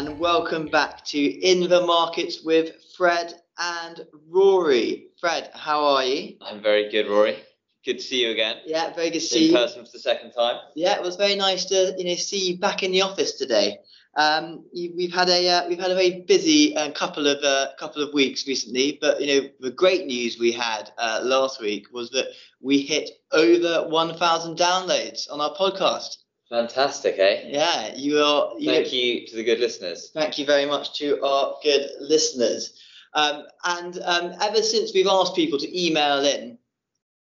and welcome back to In the Markets with Fred and Rory. Fred, how are you? I'm very good, Rory. Good to see you again. Yeah, very good to see In you. person for the second time. Yeah, it was very nice to you know see you back in the office today. Um, you, we've had a uh, we've had a very busy uh, couple of uh, couple of weeks recently, but you know the great news we had uh, last week was that we hit over 1,000 downloads on our podcast. Fantastic, eh? Yeah, you are. You know, Thank you to the good listeners. Thank you very much to our good listeners. Um, and um, ever since we've asked people to email in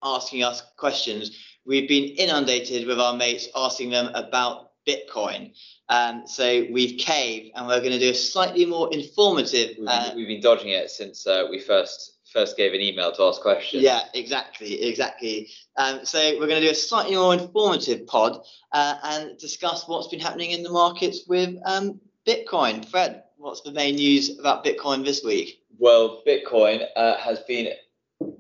asking us questions, we've been inundated with our mates asking them about Bitcoin. Um, so we've caved and we're going to do a slightly more informative. We've, Uh, been, we've been dodging it since uh, we first first gave an email to ask questions. yeah, exactly, exactly. Um, so we're going to do a slightly more informative pod uh, and discuss what's been happening in the markets with um, Bitcoin. Fred, what's the main news about Bitcoin this week? Well, Bitcoin uh, has been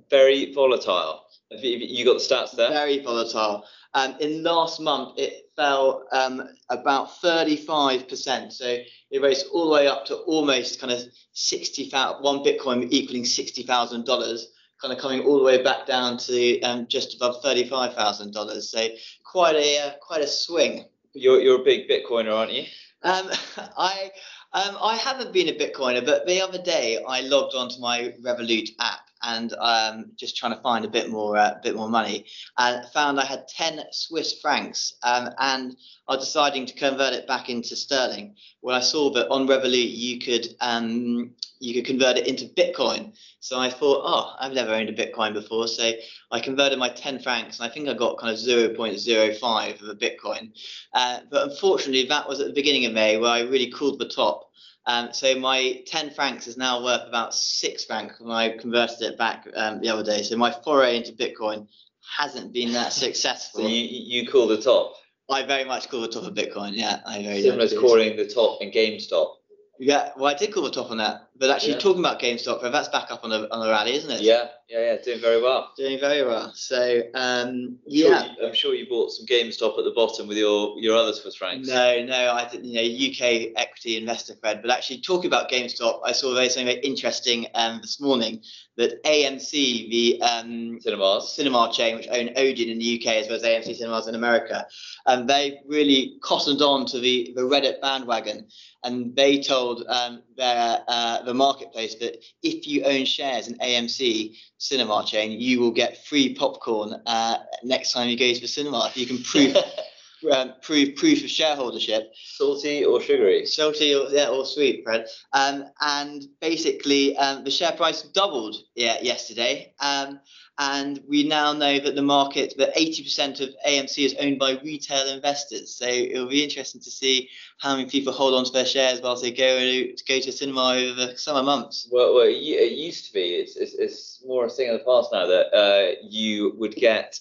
very volatile. Have you, got the stats there? Very volatile. Um, in last month, it fell um, about 35%. So it rose all the way up to almost kind of 60,000, one Bitcoin equaling $60,000, kind of coming all the way back down to um, just above $35,000. So quite a uh, quite a swing. You're, you're a big Bitcoiner, aren't you? Um, I um, I haven't been a Bitcoiner, but the other day I logged onto my Revolut app and um, just trying to find a bit more uh, bit more money, and found I had ten Swiss francs, um, and was deciding to convert it back into sterling. When I saw that on Revolut you could um, you could convert it into Bitcoin, so I thought, oh, I've never owned a Bitcoin before, so I converted my ten francs, and I think I got kind of zero point zero five of a Bitcoin. Uh, but unfortunately, that was at the beginning of May where I really cooled the top. Um, so my 10 francs is now worth about six francs when I converted it back um, the other day. So my foray into Bitcoin hasn't been that successful. So you, you call the top. I very much call the top of Bitcoin. Yeah, I very Similar to calling the top in GameStop. Yeah, well, I did call the top on that. But actually, Yeah. talking about GameStop, that's back up on the on the rally, isn't it? Yeah, yeah, yeah, doing very well. Doing very well. So um, yeah. Sure you, I'm sure you bought some GameStop at the bottom with your your other Swiss francs. No, no, I didn't. You know, UK equity investor Fred. But actually, talking about GameStop, I saw very something very interesting um, this morning that AMC, the um, cinema chain which own Odeon in the UK as well as AMC cinemas in America, and they really cottoned on to the the Reddit bandwagon, and they told um, their uh, the marketplace that if you own shares in AMC cinema chain, you will get free popcorn uh, next time you go to the cinema if you can prove um, prove proof of shareholdership. Salty or sugary? Salty or, yeah, or sweet, Fred. Um, and basically, um, the share price doubled yeah, yesterday. Um, and we now know that the market, that 80% of AMC is owned by retail investors. So it'll be interesting to see how many people hold on to their shares whilst they go to go to cinema over the summer months. Well, well, it it used to be. It's, it's, it's more a thing of the past now that uh, you would get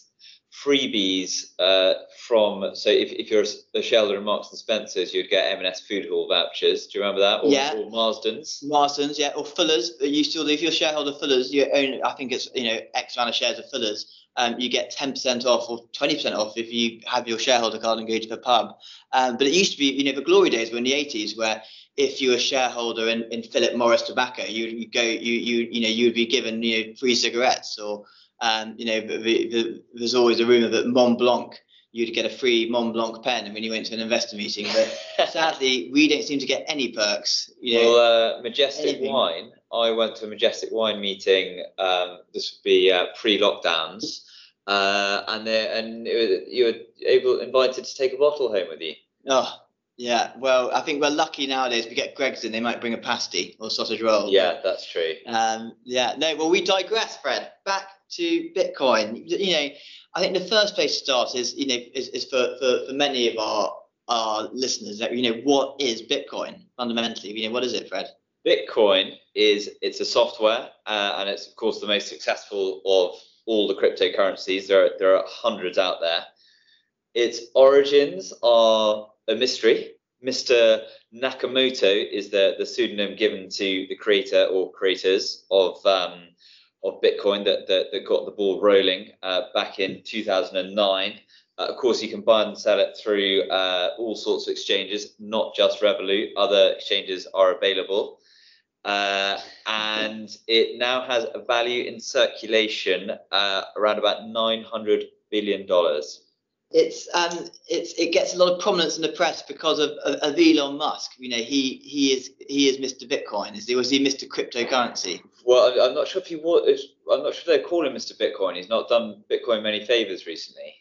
freebies uh, from. So if, if you're a shareholder in Marks and Spencers, you'd get M&S Food Hall vouchers. Do you remember that? Or, Yeah. Or Marsden's. Marston's, yeah, or Fuller's. You still, if you're a shareholder of Fuller's, you own, I think it's you know X amount of shares of Fuller's. Um, you get 10% off or 20% off if you have your shareholder card and go to the pub. Um, but it used to be, you know, the glory days were in the 80s where if you were a shareholder in, in Philip Morris Tobacco, you you go, you you you know, you would be given you know free cigarettes or um, you know, the, the, there's always a rumor that Mont Blanc, you'd get a free Mont Blanc pen when you went to an investor meeting. But sadly, we don't seem to get any perks. You know, Well, uh, Majestic anything. Wine. I went to a Majestic Wine meeting. Um, this would be uh, pre-lockdowns, uh, and there, and it was, you were able invited to take a bottle home with you. Oh, yeah. Well, I think we're lucky nowadays. We get Greggs in, they might bring a pasty or sausage roll. Yeah, that's true. Um, yeah. No. Well, we digress, Fred. Back to Bitcoin. You know, I think the first place to start is you know is, is for, for for many of our our listeners that you know what is Bitcoin fundamentally. You know, what is it, Fred? Bitcoin is it's a software, uh, and it's of course the most successful of all the cryptocurrencies. There are, there are hundreds out there. Its origins are a mystery. Mr. Nakamoto is the, the pseudonym given to the creator or creators of um, of Bitcoin that, that, that got the ball rolling uh, back in 2009. Uh, of course, you can buy and sell it through uh, all sorts of exchanges, not just Revolut. Other exchanges are available. Uh, and it now has a value in circulation uh, around about 900 billion dollars. It's um, it's it gets a lot of prominence in the press because of, of, of Elon Musk. You know, he he is he is Mr. Bitcoin. Is he was he Mr. Cryptocurrency? Well, I'm not sure if he was. I'm not sure they call him Mr. Bitcoin. He's not done Bitcoin many favors recently.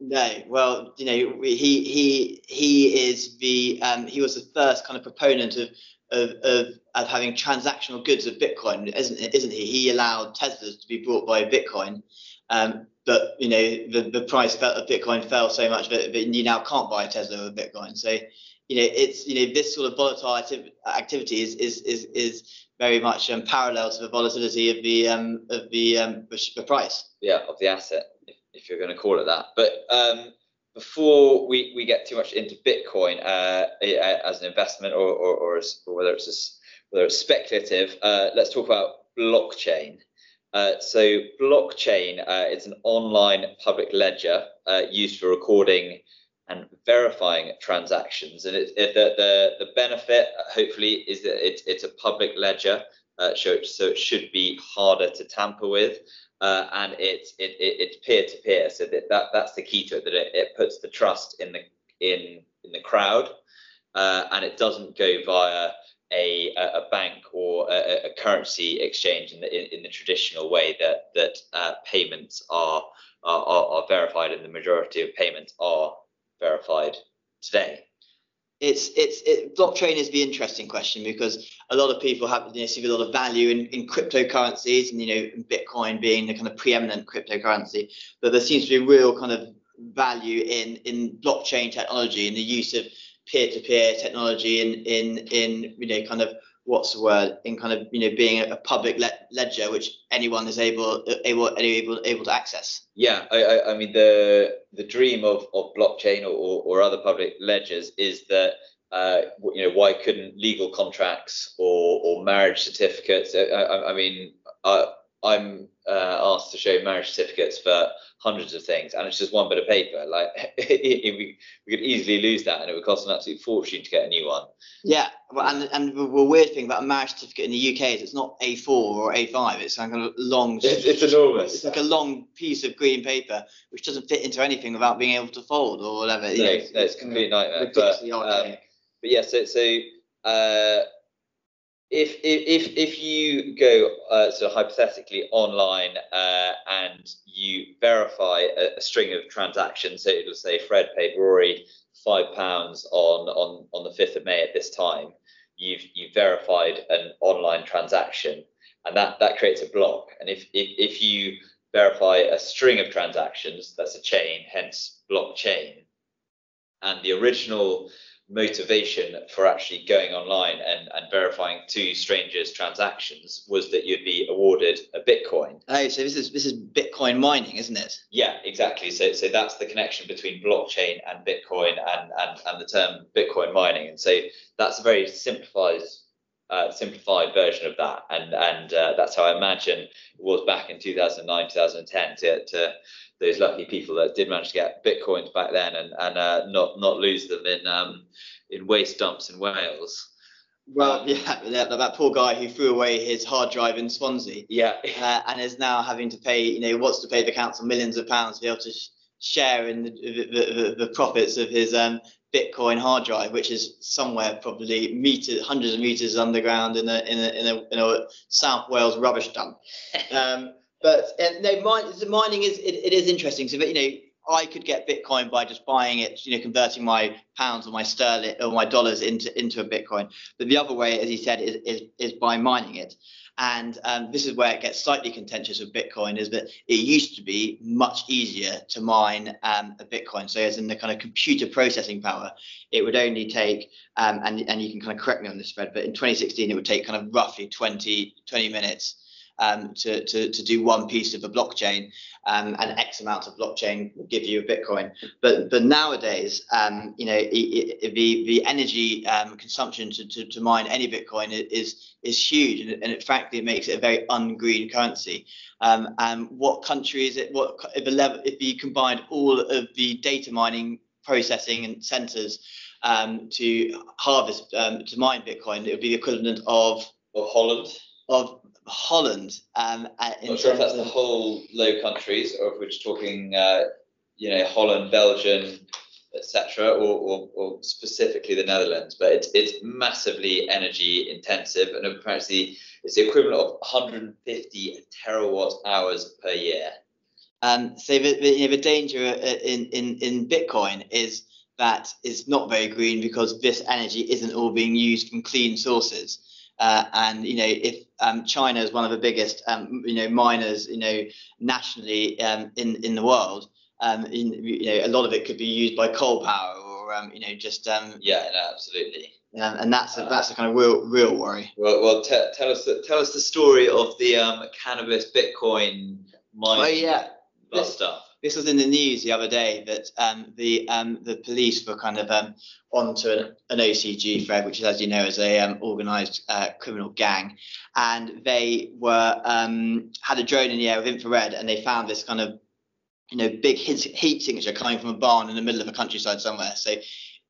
No, well, you know, he he he is the um, he was the first kind of proponent of of, of, of having transactional goods of Bitcoin, isn't isn't he? He allowed Teslas to be bought by Bitcoin, um, but you know the, the price of Bitcoin fell so much that, that you now can't buy a Tesla with Bitcoin. So you know it's you know this sort of volatile activity is is is, is very much um, parallel to the volatility of the um, of the um, the price. Yeah, of the asset, if, if you're going to call it that. But um, before we, we get too much into Bitcoin uh, as an investment or, or, or, as, or whether it's a, whether it's speculative, uh, let's talk about blockchain. Uh, so blockchain uh, is an online public ledger uh, used for recording and verifying transactions. And it, it, the, the, the benefit, hopefully, is that it, it's a public ledger, uh, so, so it should be harder to tamper with uh, and it's it, it, it's peer to peer. So that, that that's the key to it. That it, it puts the trust in the in in the crowd, uh, and it doesn't go via a a bank or a, a currency exchange in the in, in, the traditional way that that uh, payments are, are are verified, and the majority of payments are verified today. It's it's it, blockchain is the interesting question because a lot of people have you know, see a lot of value in, in cryptocurrencies and you know Bitcoin being the kind of preeminent cryptocurrency, but there seems to be real kind of value in in blockchain technology and the use of peer-to-peer technology in in in you know kind of what's the word in kind of you know being a, public le- ledger which anyone is able able able able to access? Yeah i i, I mean the the dream of of blockchain or, or other public ledgers is that uh, you know why couldn't legal contracts or or marriage certificates i, I, I mean uh, i'm uh, asked to show marriage certificates for hundreds of things and it's just one bit of paper. Like we, we could easily lose that and it would cost an absolute fortune to get a new one. Yeah well, and and the weird thing about a marriage certificate in the uk is it's not a4 or a5 it's like a long it's, it's enormous. It's like a long piece of green paper which doesn't fit into anything without being able to fold or whatever no, no it's a complete nightmare but, um, but yeah so so uh if if if you go uh, sort of hypothetically online uh, and you verify a, a, string of transactions, so it'll say Fred paid Rory five pounds on on on the fifth of May at this time. You've you've verified an online transaction, and that that creates a block. And if if if you verify a string of transactions, that's a chain, hence blockchain. And the original motivation for actually going online and, and verifying two strangers' transactions was that you'd be awarded a Bitcoin. Oh, so this is this is Bitcoin mining, isn't it? Yeah, exactly. So so that's the connection between blockchain and Bitcoin and and, and the term Bitcoin mining. And so that's a very simplified uh, simplified version of that. And and uh, that's how I imagine it was back in 2009, 2010 to, to those lucky people that did manage to get bitcoins back then and and uh, not not lose them in um, in waste dumps in Wales. Well, yeah, that, that poor guy who threw away his hard drive in Swansea. Yeah. Uh, and is now having to pay, you know, wants to pay the council millions of pounds to be able to sh- share in the, the, the, the, profits of his um, Bitcoin hard drive, which is somewhere probably meters, hundreds of meters underground in a in a in a, in a South Wales rubbish dump. Um, but uh, no, mine, mining is it, it is interesting. So you know, I could get Bitcoin by just buying it, you know, converting my pounds or my sterling or my dollars into into a Bitcoin. But the other way, as he said, is is, is by mining it. And um, this is where it gets slightly contentious with Bitcoin, is that it used to be much easier to mine um, a Bitcoin. So as in the kind of computer processing power, it would only take, um, and, and you can kind of correct me on this, Fred, but in 2016, it would take kind of roughly 20, 20 minutes um, to, to, to do one piece of a blockchain, um, and X amount of blockchain will give you a Bitcoin. But but nowadays, um, you know, it, it, the the energy um, consumption to, to, to mine any Bitcoin is is huge, and, and it, frankly, it makes it a very ungreen currency. Um, and what country is it? What if level if you combined all of the data mining, processing, and centers um, to harvest um, to mine Bitcoin, it would be the equivalent of of Holland. Of Holland. Um, in Not sure if that's the whole Low Countries, or if we're just talking, uh, you know, Holland, Belgium, etc., or, or, or, specifically the Netherlands. But it's it's massively energy intensive, and apparently it's the equivalent of 150 terawatt hours per year. Um, so the, the, you know, the danger in, in, in Bitcoin is that it's not very green because this energy isn't all being used from clean sources. Uh, and you know, if um, China is one of the biggest, um, you know, miners, you know, nationally um, in in the world, um, in, you know, a lot of it could be used by coal power or um, you know, just um, yeah, no, absolutely. Um, and that's a, that's a kind of real real worry. Well, well, tell us the, tell us the story of the um, cannabis Bitcoin mining. Oh yeah, this, stuff. This was in the news the other day that um, the um, the police were kind of um, onto an, an OCG thread, which is, as you know, is a um, organised uh, criminal gang, and they were um, had a drone in the air with infrared, and they found this kind of you know big heat, heat signature coming from a barn in the middle of a countryside somewhere. So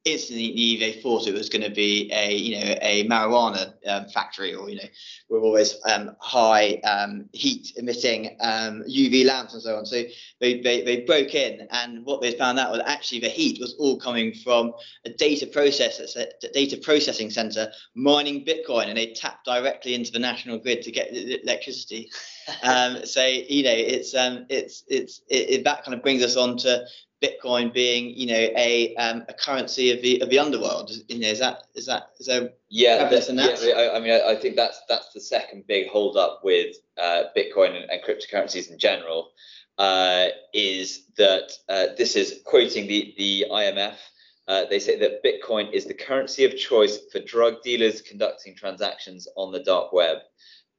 instantly they thought it was going to be a you know a marijuana um, factory or you know with always um, high um, heat emitting um, UV lamps and so on. So they, they they broke in and what they found out was actually the heat was all coming from a data processor data processing center mining Bitcoin and they tapped directly into the national grid to get electricity. Um, so you know it's um, it's it's it, it, that kind of brings us on to Bitcoin being, you know, a um, a currency of the of the underworld. You know, is that is that is there yeah, that, yeah I, I, mean, I, I, think that's that's the second big hold up with uh, Bitcoin and, and, cryptocurrencies in general. Uh, is that uh, this is quoting the the IMF. Uh, they say that Bitcoin is the currency of choice for drug dealers conducting transactions on the dark web.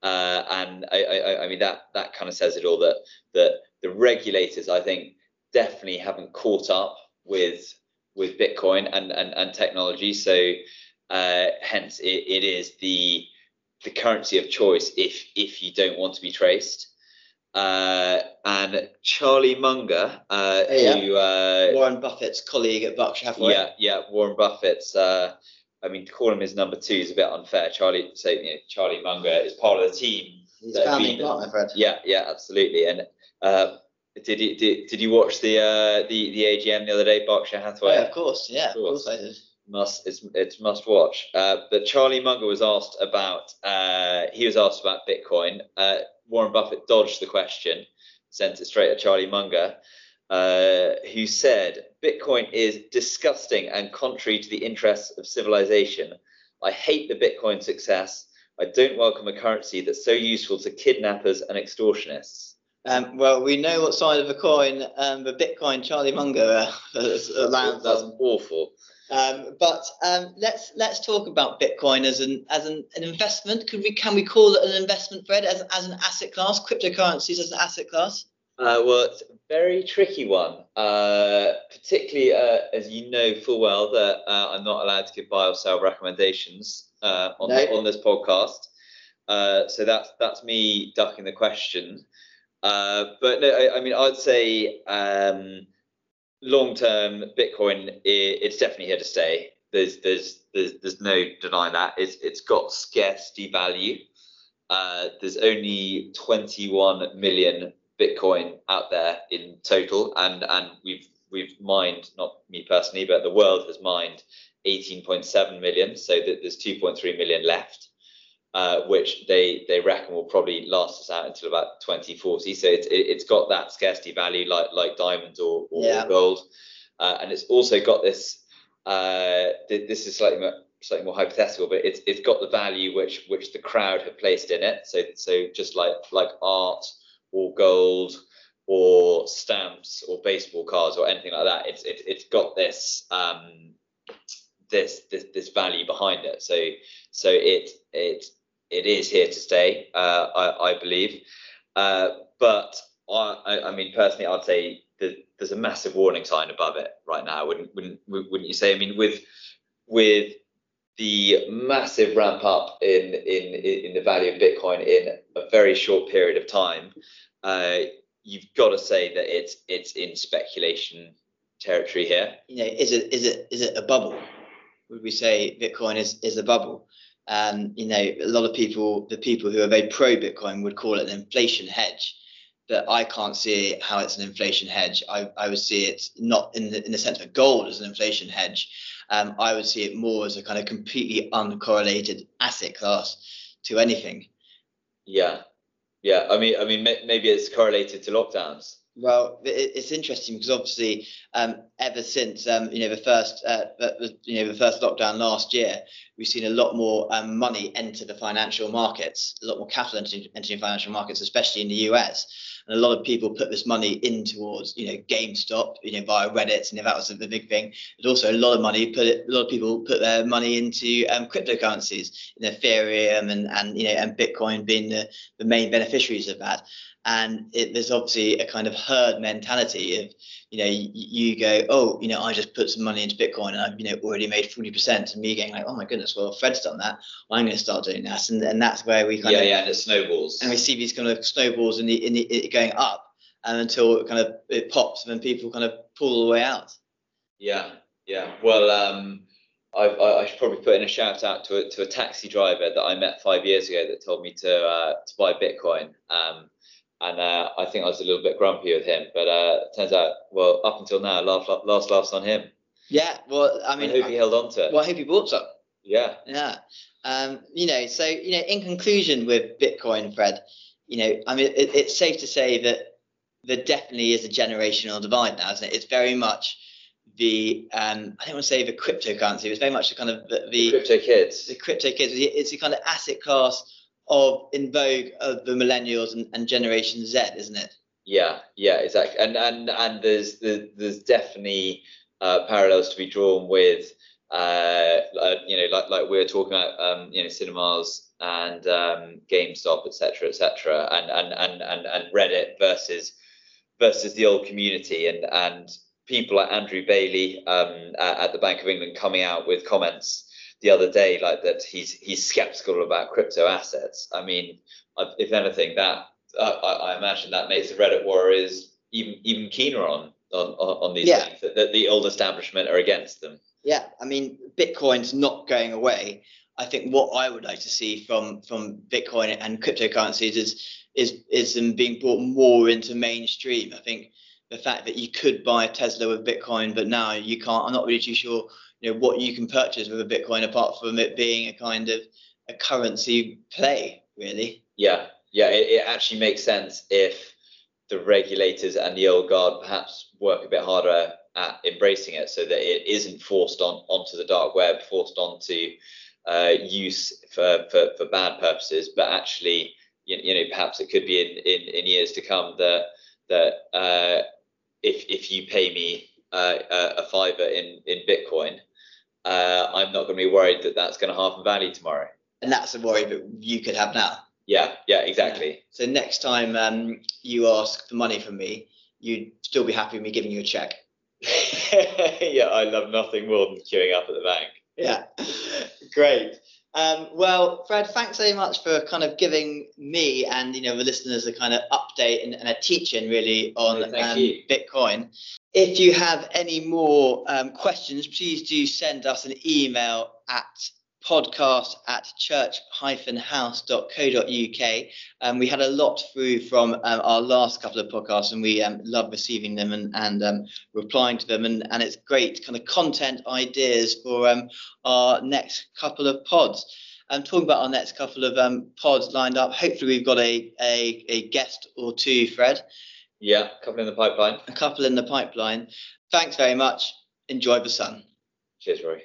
Uh, and I, I, I mean that that kind of says it all. That that the regulators, I think, definitely haven't caught up with with Bitcoin and and, and technology. So uh, hence it, it is the the currency of choice if if you don't want to be traced. Uh, and Charlie Munger, uh, yeah. who uh, Warren Buffett's colleague at Berkshire Hathaway. Yeah, yeah, Warren Buffett's. Uh, I mean, to call him his number two is a bit unfair. Charlie, so you know, Charlie Munger is part of the team. He's founding partner, Fred. Yeah, yeah, absolutely. And uh, did you did, did you watch the uh, the the AGM the other day, Berkshire Hathaway? Yeah, of course. Yeah, of course, of course I did. Must it's it's must watch. Uh, but Charlie Munger was asked about uh, he was asked about Bitcoin. Uh, Warren Buffett dodged the question, sent it straight at Charlie Munger, uh, who said Bitcoin is disgusting and contrary to the interests of civilization. I hate the Bitcoin success. I don't welcome a currency that's so useful to kidnappers and extortionists. Um, well, we know what side of the coin um, the Bitcoin Charlie Munger uh, lands That's awful. Um, but um, let's let's talk about Bitcoin as an as an, an investment. Could we can we call it an investment, Fred, as, as an asset class? Cryptocurrencies as an asset class? Uh, well, it's a very tricky one, uh, particularly uh, as you know full well that uh, I'm not allowed to give buy or sell recommendations uh, on, no. on this podcast. so that's that's me ducking the question. Uh, but no, I, I, mean, I'd say um, long term Bitcoin, it, it's definitely here to stay. There's, there's, there's, there's no denying that. It's, it's got scarcity value. Uh, there's only 21 million Bitcoin out there in total, and and we've we've mined not me personally, but the world has mined 18.7 million. So that there's 2.3 million left uh, which they they reckon will probably last us out until about 2040. So it's it, has got that scarcity value like like diamonds or, or yeah. gold, uh, and it's also got this. Uh, this is slightly more, slightly more hypothetical, but it's it's got the value which which the crowd have placed in it. So so just like like art or gold or stamps or baseball cards or anything like that, it's it, it's got this um this this this value behind it. So so it it it is here to stay. Uh, I, I believe, uh, but I, I mean personally, I'd say that there's a massive warning sign above it right now. Wouldn't wouldn't wouldn't you say? I mean, with with the massive ramp up in in in the value of Bitcoin in a very short period of time, uh, you've got to say that it's it's in speculation territory here. You know, is it is it is it a bubble? Would we say Bitcoin is is a bubble? Um, you know, a lot of people, the people who are very pro Bitcoin, would call it an inflation hedge. But I can't see how it's an inflation hedge. I, I would see it not in the in the sense of gold as an inflation hedge. Um, I would see it more as a kind of completely uncorrelated asset class to anything. Yeah, yeah. I mean, I mean, maybe it's correlated to lockdowns. Well, it's interesting because obviously, um, ever since um, you know the first uh, you know the first lockdown last year, we've seen a lot more um, money enter the financial markets, a lot more capital entering, entering financial markets, especially in the US. And a lot of people put this money in towards you know GameStop, you know via Reddit, and that was the big thing. But also a lot of money put it, a lot of people put their money into um, cryptocurrencies, you know, Ethereum and and you know and Bitcoin being the, the main beneficiaries of that and it, there's obviously a kind of herd mentality of you know you, you, go oh you know i just put some money into bitcoin and i've you know already made 40% and me going like oh my goodness well fred's done that. I'm going to start doing that and, and that's where we kind yeah of Yeah, yeah and it snowballs. and we see these kind of snowballs in the in the it going up and until it kind of it pops and then people kind of pull the way out. Yeah yeah. Well um I, I, should probably put in a shout out to a, to a taxi driver that I met five years ago that told me to uh, to buy Bitcoin. Um, and uh, I think I was a little bit grumpy with him. But uh, turns out, well, up until now, last last laughs on him. Yeah, well, I mean, I hope he held on to it. Well, I hope he bought some. Yeah. Yeah. Um, you know, so you know, in conclusion, with Bitcoin, Fred, you know, I mean, it, it's safe to say that there definitely is a generational divide now, isn't it? It's very much the um, I don't want to say the cryptocurrency. It's very much the kind of the, the, the crypto kids. The crypto kids. It's the kind of asset class of in vogue of the millennials and, and Generation Z, isn't it? Yeah, yeah, exactly. And and and there's there's definitely uh, parallels to be drawn with uh, you know like like we were talking about um, you know cinemas and um, GameStop, etc., etc., and, and and and and Reddit versus versus the old community and and people like Andrew Bailey um, at, at the Bank of England coming out with comments the other day, like that he's he's skeptical about crypto assets. I mean, if anything, that uh, I, I, imagine that makes the Reddit warriors even even keener on on on these yeah. things. That, that the old establishment are against them. Yeah, I mean, Bitcoin's not going away. I think what I would like to see from from Bitcoin and cryptocurrencies is is is them being brought more into mainstream. I think the fact that you could buy a Tesla with Bitcoin, but now you can't. I'm not really too sure you know what you can purchase with a Bitcoin apart from it being a kind of a currency play, really. Yeah, yeah, it, it actually makes sense if the regulators and the old guard perhaps work a bit harder at embracing it so that it isn't forced on onto the dark web, forced onto uh, use for, for, for bad purposes, but actually, you, you know, perhaps it could be in, in, in years to come that that uh, if if you pay me uh, a fiver in in Bitcoin, uh, I'm not going to be worried that that's going to half in value tomorrow. And that's a worry that you could have now. Yeah, yeah, exactly. Yeah. So next time um, you ask for money from me, you'd still be happy with me giving you a check. yeah, I love nothing more than queuing up at the bank. Yeah, great. Um, well, Fred, thanks so much for kind of giving me and you know the listeners a kind of update and, and a teaching really on um, Bitcoin. If you have any more um, questions, please do send us an email at podcast at church-house.co.uk. Um, we had a lot through from um, our last couple of podcasts and we um, love receiving them and, and um, replying to them. And, and it's great kind of content ideas for um, our next couple of pods. I'm talking about our next couple of um, pods lined up. Hopefully, we've got a, a, a guest or two, Fred. Yeah, a couple in the pipeline. A couple in the pipeline. Thanks very much. Enjoy the sun. Cheers, Rory.